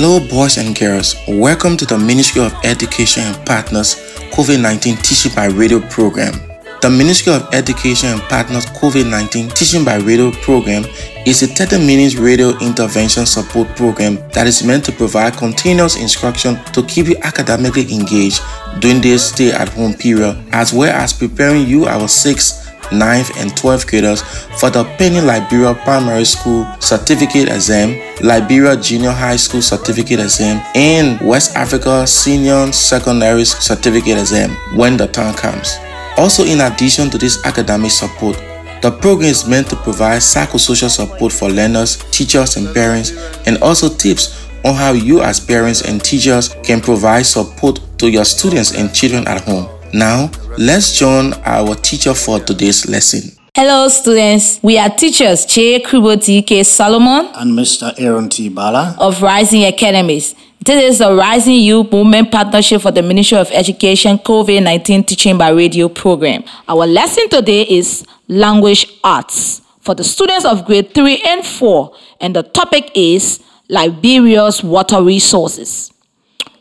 Hello, boys and girls. Welcome to the Ministry of Education and Partners COVID 19 Teaching by Radio program. The Ministry of Education and Partners COVID 19 Teaching by Radio program is a 30 minute radio intervention support program that is meant to provide continuous instruction to keep you academically engaged during this stay at home period, as well as preparing you, our 6th 9th, and 12th graders for the Penny Liberia Primary School Certificate Exam, Liberia Junior High School Certificate Exam, and West Africa Senior Secondary Certificate Exam when the time comes. Also, in addition to this academic support, the program is meant to provide psychosocial support for learners, teachers, and parents, and also tips on how you, as parents and teachers, can provide support to your students and children at home. Now, let's join our teacher for today's lesson. Hello, students. We are teachers Che Kriboti K. Solomon and Mr. Aaron T. Bala. of Rising Academies. This is the Rising Youth Movement Partnership for the Ministry of Education COVID 19 Teaching by Radio program. Our lesson today is Language Arts for the students of grade 3 and 4, and the topic is Liberia's water resources.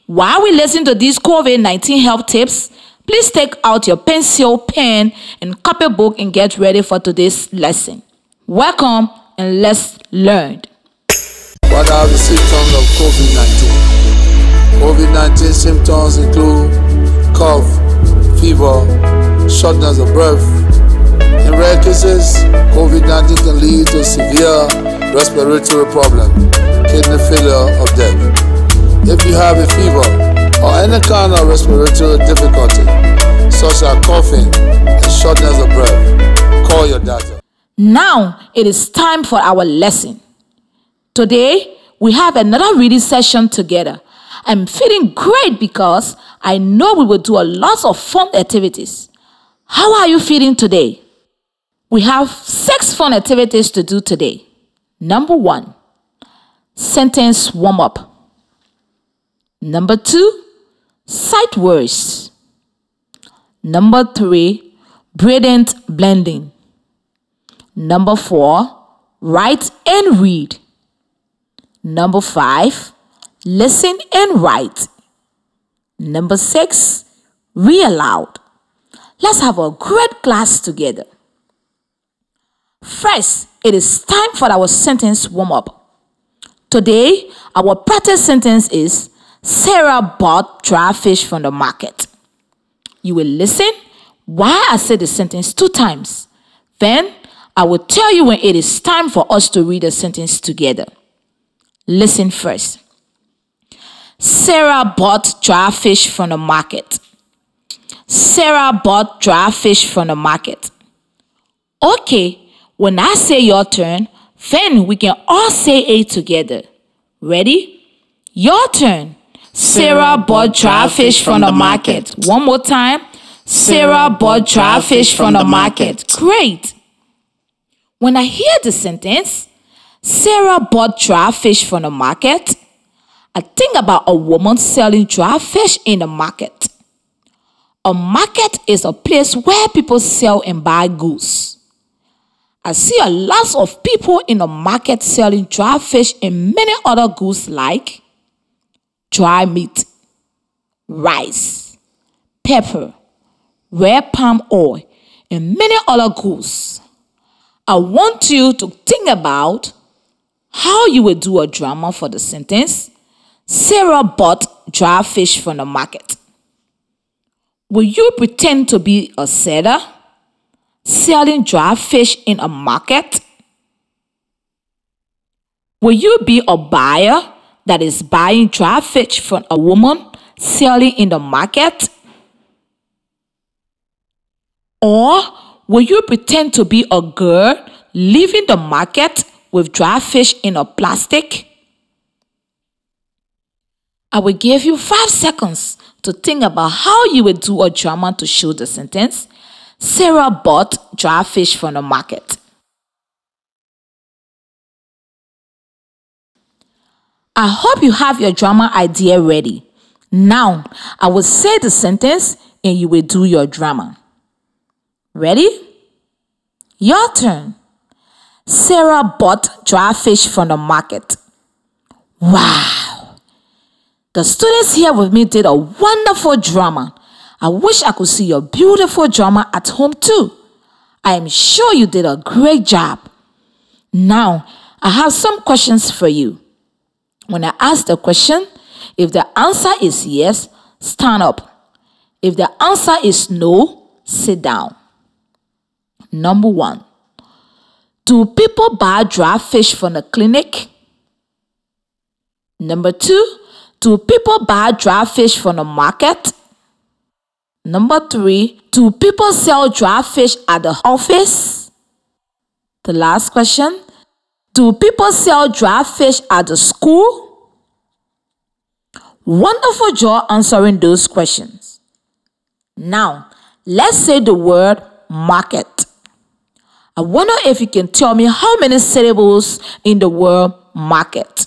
While we listen to these COVID 19 health tips, please take out your pencil, pen, and copybook and get ready for today's lesson. Welcome and let's learn. What are the symptoms of COVID 19? COVID 19 symptoms include cough, fever, shortness of breath. In rare cases, COVID 19 can lead to severe respiratory problem, kidney failure, or death. If you have a fever or any kind of respiratory difficulty, such as coughing and shortness of breath, call your doctor. Now it is time for our lesson. Today we have another reading session together. I'm feeling great because I know we will do a lot of fun activities. How are you feeling today? We have six fun activities to do today. Number one, sentence warm up. Number two, sight words. Number three, brilliant blending. Number four, write and read. Number five, listen and write. Number six, read aloud. Let's have a great class together. First, it is time for our sentence warm up. Today, our practice sentence is Sarah bought dry fish from the market. You will listen why I say the sentence two times. Then I will tell you when it is time for us to read the sentence together. Listen first. Sarah bought dry fish from the market. Sarah bought dry fish from the market. Okay, when I say your turn, then we can all say it together. Ready? Your turn. Sarah bought dry fish from the market. One more time. Sarah bought dry fish from the market. Great. When I hear the sentence, Sarah bought dry fish from the market, I think about a woman selling dry fish in the market. A market is a place where people sell and buy goods. I see a lot of people in the market selling dry fish and many other goods like dry meat, rice, pepper, red palm oil, and many other goods. I want you to think about how you will do a drama for the sentence Sarah bought dry fish from the market. Will you pretend to be a seller selling dry fish in a market? Will you be a buyer that is buying dry fish from a woman selling in the market? Or will you pretend to be a girl leaving the market with dry fish in a plastic? I will give you five seconds to think about how you would do a drama to show the sentence. Sarah bought dry fish from the market. I hope you have your drama idea ready. Now, I will say the sentence and you will do your drama. Ready? Your turn. Sarah bought dry fish from the market. Wow, The students here with me did a wonderful drama. I wish I could see your beautiful drama at home too. I am sure you did a great job. Now, I have some questions for you. When I ask the question, if the answer is yes, stand up. If the answer is no, sit down. Number one Do people buy dry fish from the clinic? Number two Do people buy dry fish from the market? Number three Do people sell dry fish at the office? The last question Do people sell dry fish at the school? Wonderful job answering those questions. Now, let's say the word market. I wonder if you can tell me how many syllables in the word market.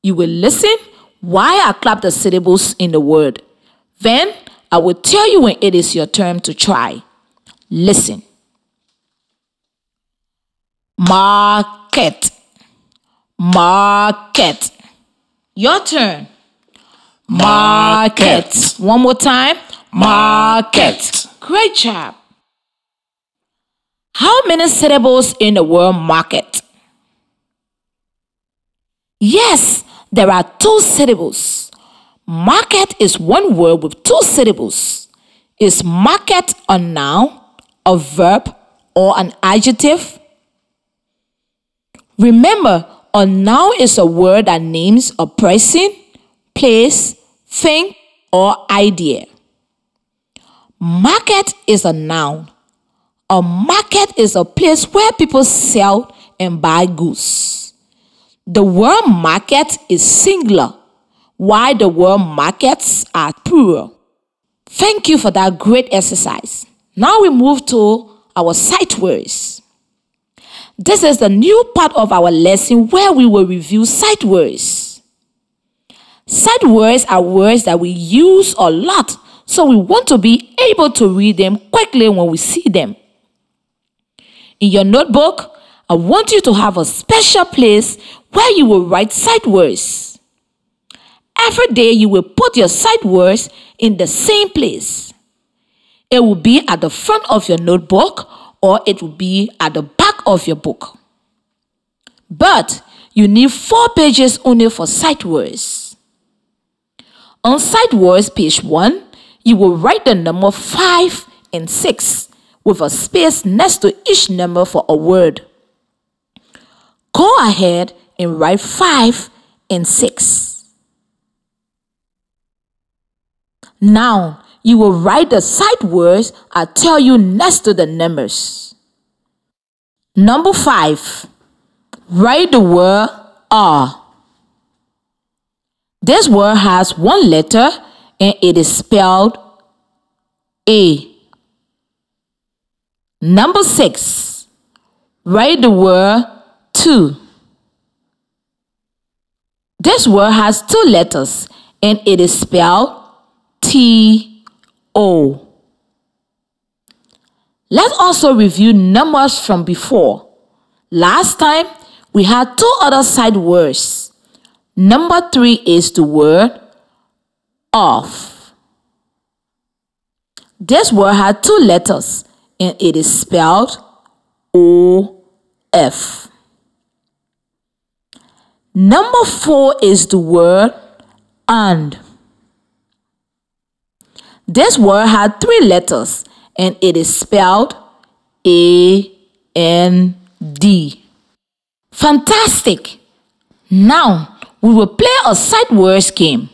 You will listen while I clap the syllables in the word. Then I will tell you when it is your turn to try. Listen. Market. Market. Your turn. Market. One more time. Market. Great job. How many syllables in the word market? Yes, there are two syllables. Market is one word with two syllables. Is market a noun, a verb, or an adjective? Remember, a noun is a word that names a person, place, thing, or idea. Market is a noun. A market is a place where people sell and buy goods. The word market is singular, while the word markets are plural. Thank you for that great exercise. Now we move to our sight words. This is the new part of our lesson where we will review sight words. Sight words are words that we use a lot, so we want to be able to read them quickly when we see them. In your notebook, I want you to have a special place where you will write sight words. Every day, you will put your sight words in the same place. It will be at the front of your notebook or it will be at the back of your book. But you need four pages only for sight words. On sight words, page 1, you will write the number 5 and 6 with a space next to each number for a word. Go ahead and write 5 and 6. Now, you will write the sight words I tell you next to the numbers. Number 5. Write the word R. This word has one letter and it is spelled A. Number six, write the word two. This word has two letters and it is spelled T O. Let's also review numbers from before. Last time we had two other side words. Number three is the word off. This word has two letters and it is spelled O F. Number four is the word and. This word has three letters and it is spelled A N D. Fantastic! Now, we will play a sight words game.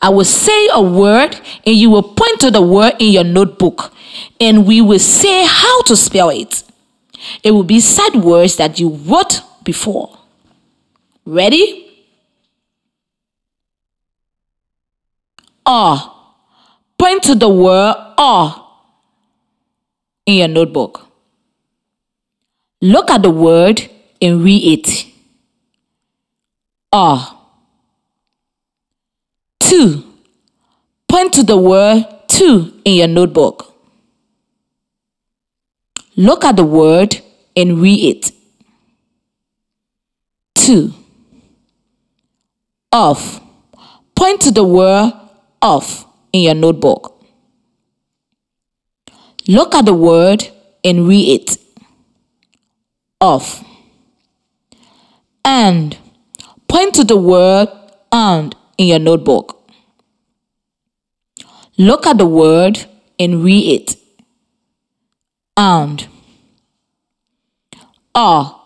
I will say a word and you will point to the word in your notebook and we will say how to spell it. It will be sight words that you wrote before. Ready? R. Point to the word R in your notebook. Look at the word and read it are. Two. Point to the word two in your notebook. Look at the word and read it. Two. Off. point to the word of in your notebook. Look at the word and read it. Of. And. Point to the word and in your notebook. Look at the word and read it. And. Or.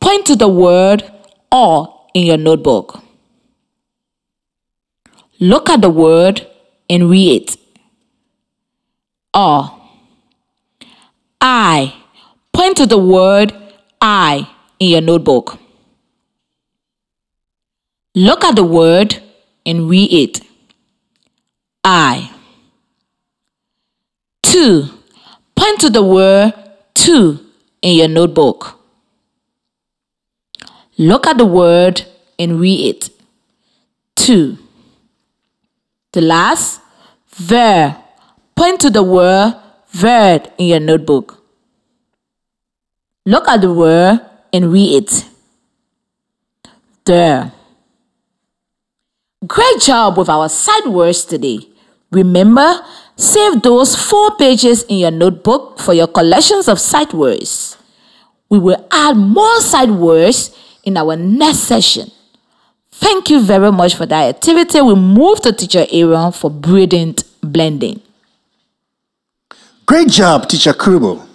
Point to the word or in your notebook. Look at the word and read it. Or. I. Point to the word I in your notebook. Look at the word and read it. I. Two. Point to the word two in your notebook. Look at the word and read it. Two. The last, ver. Point to the word word in your notebook. Look at the word and read it. There. Great job with our sight words today. Remember, save those four pages in your notebook for your collections of sight words. We will add more sight words in our next session. Thank you very much for that activity. We move to Teacher Aaron for brilliant blending. Great job, Teacher Kubo.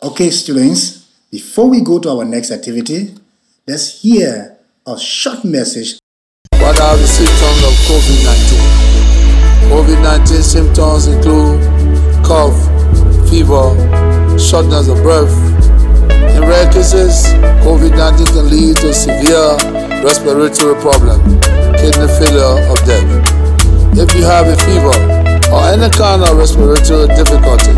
Okay, students, before we go to our next activity, let's hear a short message. What are the symptoms of COVID 19? COVID 19 symptoms include cough, fever, shortness of breath. In rare cases, COVID 19 can lead to severe respiratory problem, kidney failure, or death. If you have a fever, or any kind of respiratory difficulty,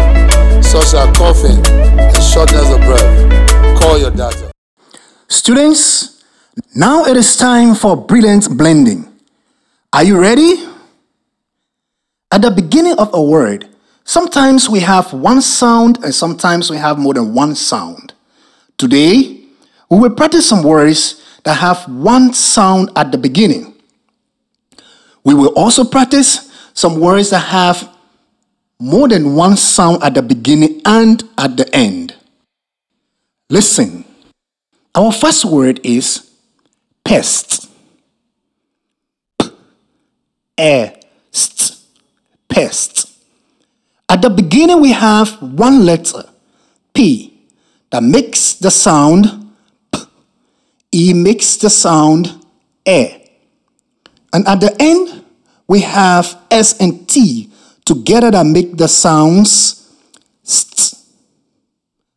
such as coughing and shortness of breath, call your doctor. Students, now it is time for brilliant blending. Are you ready? At the beginning of a word, sometimes we have one sound and sometimes we have more than one sound. Today, we will practice some words that have one sound at the beginning. We will also practice some words that have more than one sound at the beginning and at the end. Listen. Our first word is pest. P, e, st, pest. At the beginning, we have one letter, P, that makes the sound P. E makes the sound E. And at the end, we have S and T together that make the sounds st.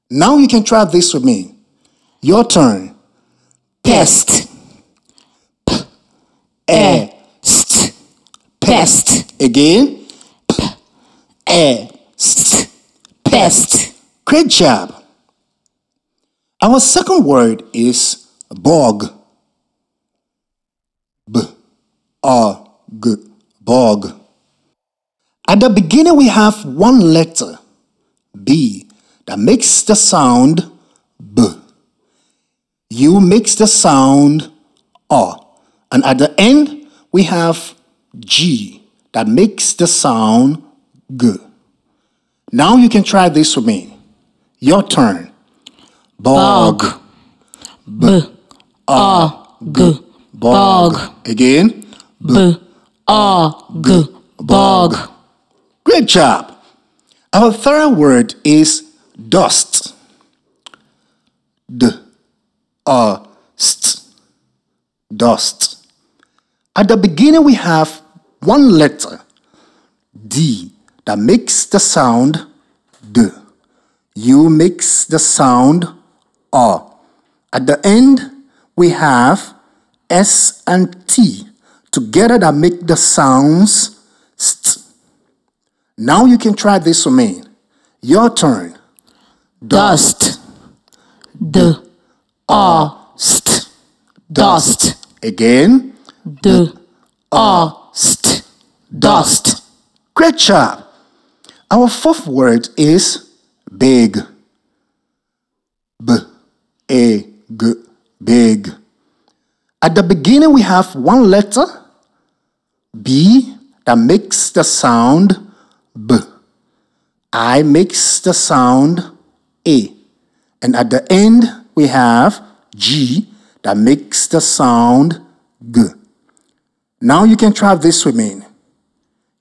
Now you can try this with me. Your turn. Pest. P. E. St. Pest. Again. P. E. St. Pest. Great job. Our second word is bog. B. A. G bog. At the beginning, we have one letter, B, that makes the sound B. U makes the sound A. And at the end, we have G that makes the sound G. Now you can try this with me. Your turn. Bog. B. A. G. Bog. Again. B. Og. Bog. Great job. Our third word is dust. D. A. St. Dust. At the beginning, we have one letter, D, that makes the sound D. U makes the sound A. At the end, we have S and T together that make the sounds. Now you can try this for me. Your turn. Dust. D. A. St. Dust. Again. D. A. St. Dust. Great job. Our fourth word is big. B. A. G. Big. At the beginning, we have one letter B that makes the sound B. I makes the sound A. And at the end, we have G that makes the sound G. Now you can try this with me.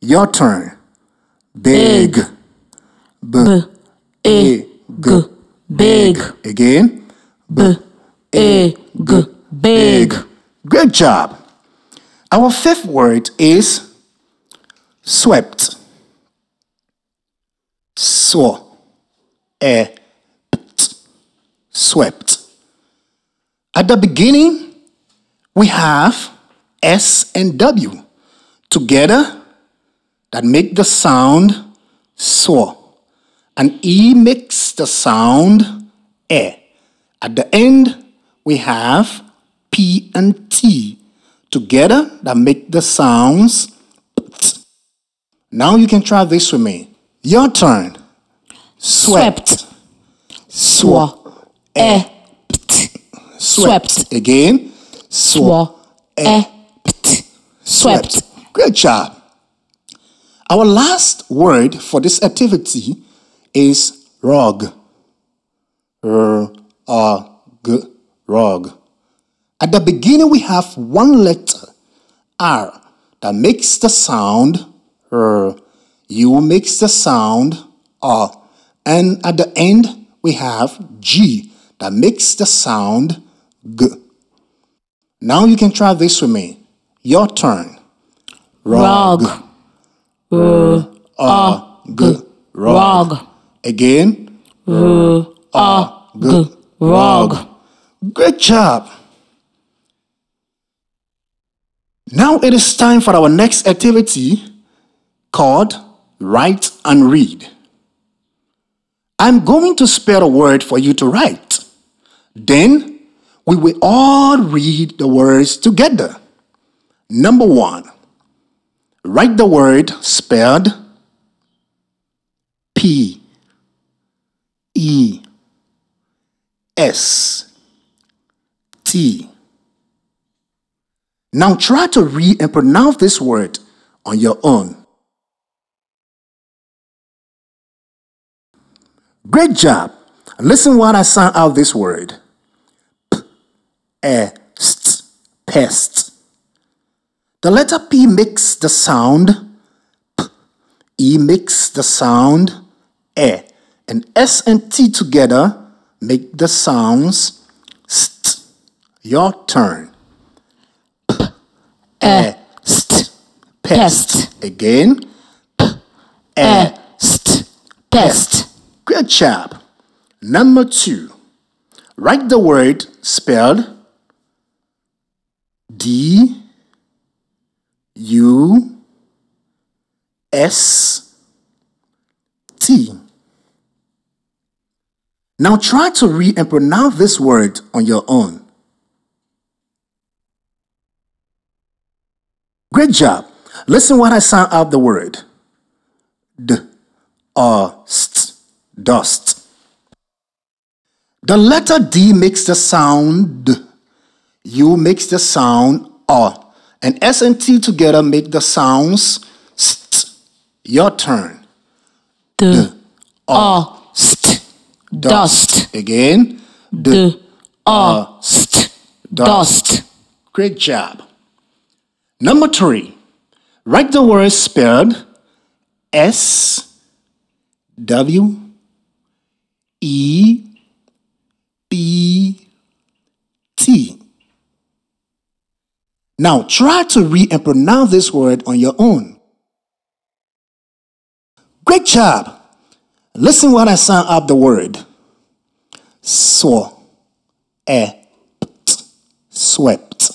Your turn. Big. B. A. G. Big. Again. B. A. G. Big. Great job. Our fifth word is swept. E. pt. Swept. At the beginning, we have S and W together that make the sound swa. And E makes the sound E. At the end, we have P and T together that make the sounds. Now you can try this with me. Your turn. Swept. Swa. E. Pt. Swept. Again. Swa. E. Pt. Swept. Great job. Our last word for this activity is rug. R A G rug. At the beginning, we have one letter R that makes the sound R. You makes the sound R. And at the end, we have G that makes the sound G. Now you can try this with me. Your turn. Rug. G. Rug. Again. G. Rug. Great job. Now it is time for our next activity called Write and Read. I'm going to spell a word for you to write. Then we will all read the words together. Number one, write the word spelled P E S T. Now try to read and pronounce this word on your own. Great job. Listen while I sound out this word. P, E, st, pest. The letter P makes the sound P. E makes the sound E. And S and T together make the sounds st. Your turn. E. St. Pest. Again. E. St. Pest. Great job. Number two. Write the word spelled D U S T. Now try to read and pronounce this word on your own. Great job. Listen when I sound out the word. D, uh, st, dust. The letter D makes the sound U makes the sound uh. And S and T together make the sounds st. Your turn. D. A. St. Dust. Again. D. A. St. Dust. Great job. Number three, write the word spelled S W E B T. Now try to read and pronounce this word on your own. Great job. Listen while I sound out the word. Swa, e, pt, swept.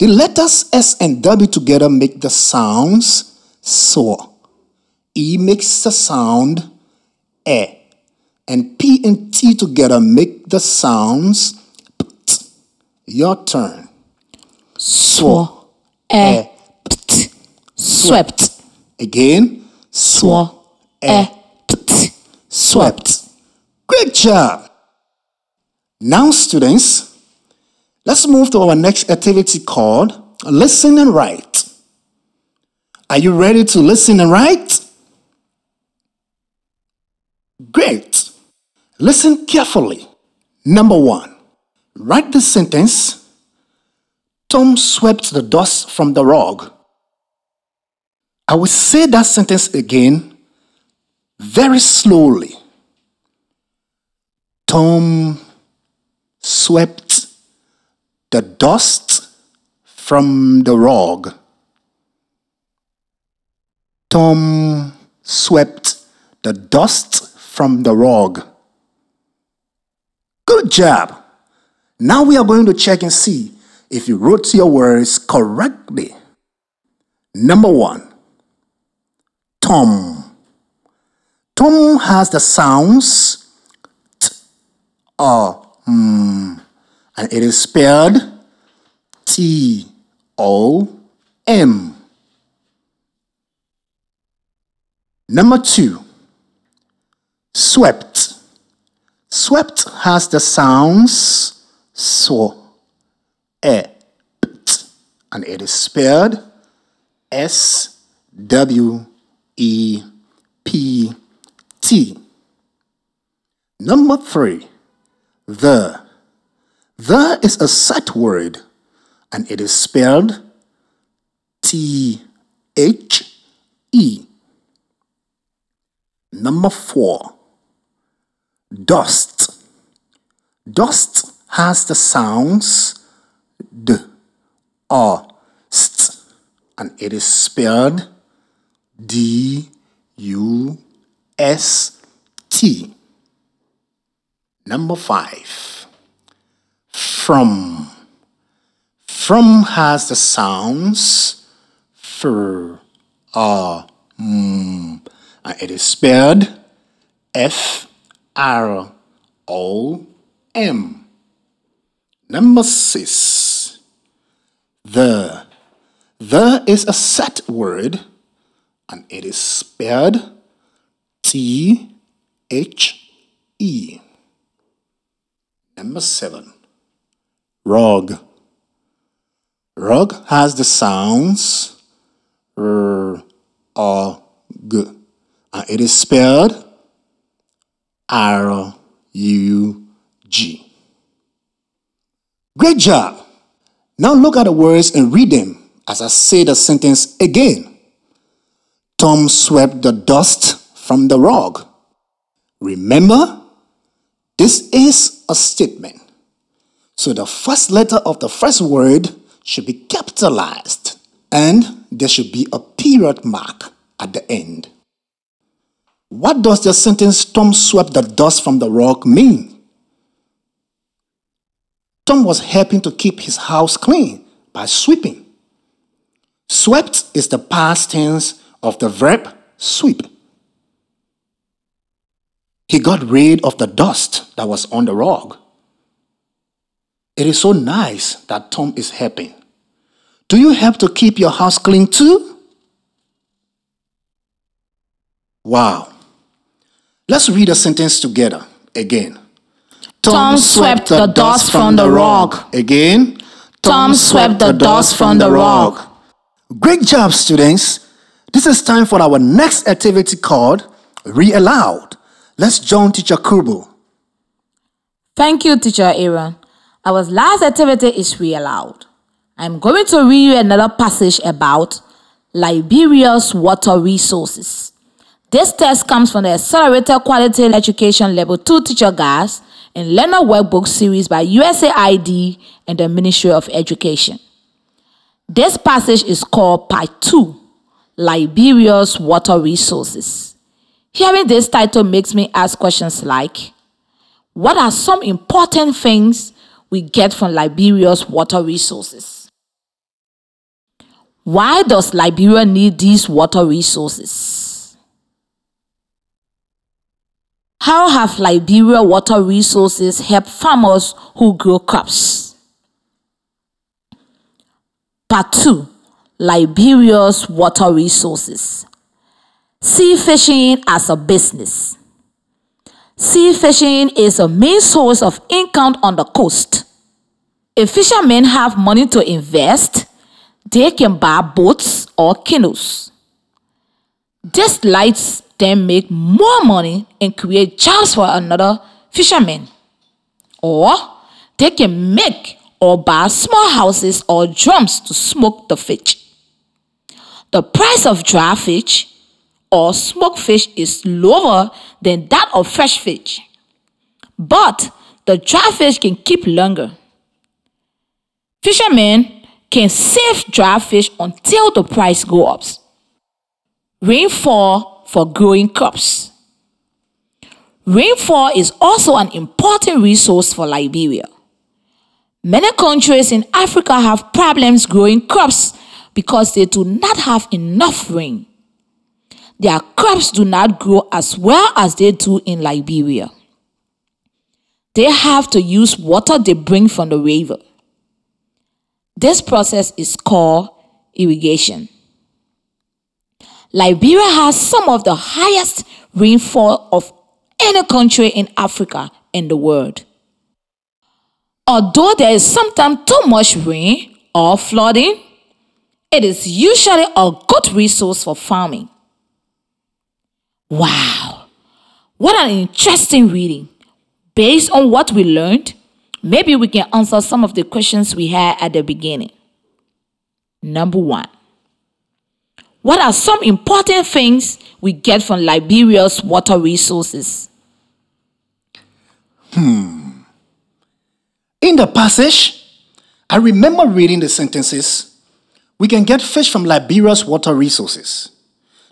The letters S and W together make the sounds saw. E makes the sound e. And P and T together make the sounds pt. Your turn. Swa. E. Pt. Swept. Again. Swa. E. Pt. Swept. Great job. Now, students, let's move to our next activity called Listen and Write. Are you ready to listen and write? Great. Listen carefully. Number one, write this sentence Tom swept the dust from the rug. I will say that sentence again very slowly. Tom swept the dust from the rug. Tom swept the dust from the rug. Good job. Now we are going to check and see if you wrote your words correctly. Number one, Tom. Tom has the sounds t, and it is spelled T O M. Number two, swept. Swept has the sounds so, e, pt, and it is spelled S W E P T. Number three, the. The is a set word and it is spelled T H E. Number four, dust. Dust has the sounds d, r, st, and it is spelled D U S T. Number five, from. From has the sounds fr, r, m, and it is spelled F R O M. Number six, the. The is a set word and it is spelled T H E. Number seven, rug. Rug has the sounds R, O, G, and it is spelled R, U, G. Great job. Now look at the words and read them as I say the sentence again. Tom swept the dust from the rug. Remember, this is a statement. So the first letter of the first word should be capitalized and there should be a period mark at the end. What does the sentence Tom swept the dust from the rug mean? Tom was helping to keep his house clean by sweeping. Swept is the past tense of the verb sweep. He got rid of the dust that was on the rug. It is so nice that Tom is helping. Do you help to keep your house clean too? Wow. Let's read a sentence together again. Tom swept the dust from the rug. Again. Tom swept the dust from the rug. Great job, students. This is time for our next activity called Read Aloud. Let's join Teacher Kubo. Thank you, Teacher Aaron. Our last activity is read aloud. I'm going to read you another passage about Liberia's water resources. This test comes from the Accelerated Quality Education Level 2 Teacher Guides and Learner Workbook series by USAID and the Ministry of Education. This passage is called Part 2 Liberia's Water Resources. Hearing this title makes me ask questions like What are some important things we get from Liberia's water resources? Why does Liberia need these water resources? How have Liberia water resources helped farmers who grow crops? Part 2 Liberia's water resources. Sea fishing as a business. Sea fishing is a main source of income on the coast. If fishermen have money to invest, they can buy boats or canoes. This lets them make more money and create jobs for another fisherman. Or they can make or buy small houses or drums to smoke the fish. The price of dry fish or smoked fish is lower than that of fresh fish, but the dry fish can keep longer. Fishermen can save dry fish until the price go up. Rainfall for growing crops. Rainfall is also an important resource for Liberia. Many countries in Africa have problems growing crops because they do not have enough rain. Their crops do not grow as well as they do in Liberia. They have to use water they bring from the river. This process is called irrigation. Liberia has some of the highest rainfall of any country in Africa and the world. Although there is sometimes too much rain or flooding, it is usually a good resource for farming. Wow, what an interesting reading. Based on what we learned, maybe we can answer some of the questions we had at the beginning. Number one What are some important things we get from Liberia's water resources? Hmm. In the passage, I remember reading the sentences We can get fish from Liberia's water resources.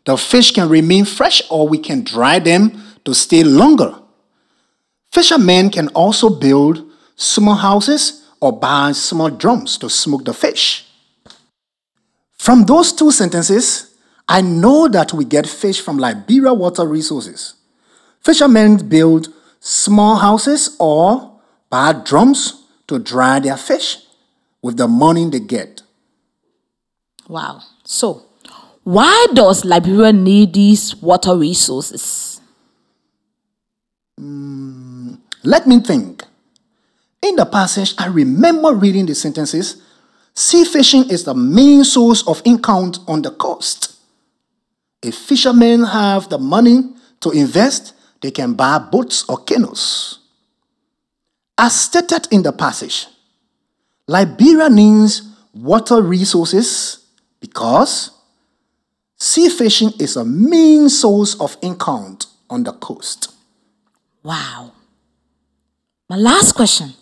The fish can remain fresh or we can dry them to stay longer. Fishermen can also build small houses or buy small drums to smoke the fish. From those two sentences, I know that we get fish from Liberia water resources. Fishermen build small houses or buy drums to dry their fish with the money they get. Wow. So, why does Liberia need these water resources? Hmm, let me think. In the passage, I remember reading the sentences Sea fishing is the main source of income on the coast. If fishermen have the money to invest, they can buy boats or canoes. As stated in the passage, Liberia needs water resources because sea fishing is a main source of income on the coast. Wow. My last question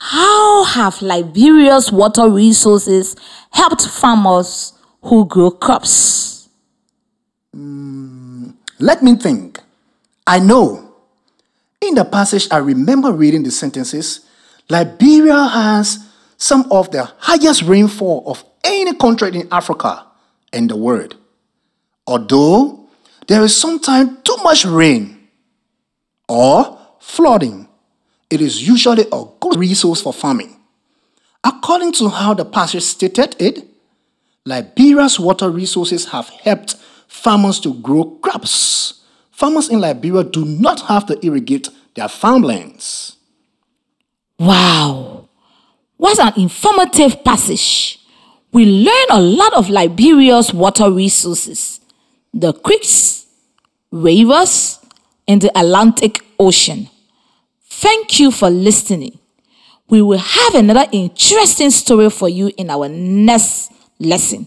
How have Liberia's water resources helped farmers who grow crops? Hmm, let me think. I know. In the passage, I remember reading the sentences Liberia has some of the highest rainfall of any country in Africa and the world. Although there is sometimes too much rain or flooding, it is usually a good resource for farming. According to how the passage stated it, Liberia's water resources have helped farmers to grow crops. Farmers in Liberia do not have to irrigate their farmlands. Wow. What an informative passage. We learn a lot of Liberia's water resources the creeks, rivers, and the Atlantic Ocean. Thank you for listening. We will have another interesting story for you in our next lesson.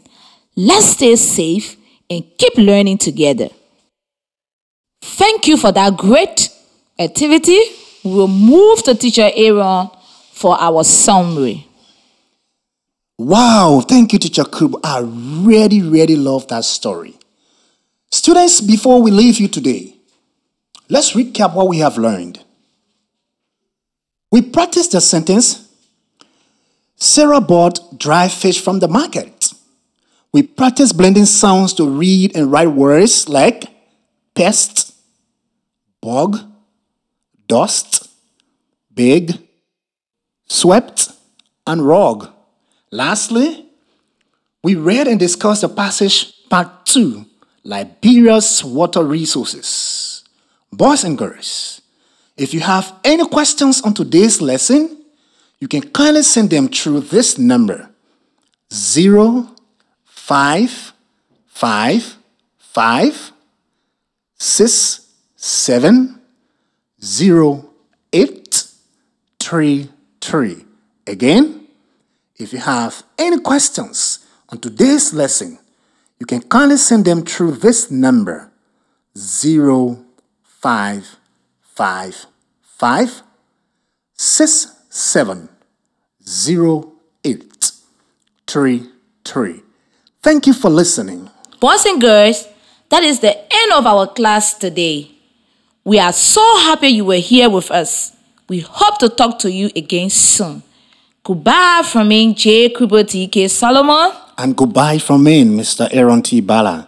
Let's stay safe and keep learning together. Thank you for that great activity. We will move to teacher Aaron for our summary. Wow, thank you, Teacher Kub. I really, really love that story. Students, before we leave you today, let's recap what we have learned. We practiced the sentence Sarah bought dry fish from the market. We practiced blending sounds to read and write words like pest, bog, dust, big, swept, and rug. Lastly, we read and discussed the passage part 2 Liberia's water resources. Boys and girls, if you have any questions on today's lesson, you can kindly send them through this number five six seven zero eight three three. Again, if you have any questions on today's lesson, you can kindly send them through this number zero five five five six seven zero eight three three. Thank you for listening. Boys and girls, that is the end of our class today. We are so happy you were here with us. We hope to talk to you again soon. Goodbye from me, J. Kubo TK Solomon. And goodbye from me, Mr. Aaron T. Bala.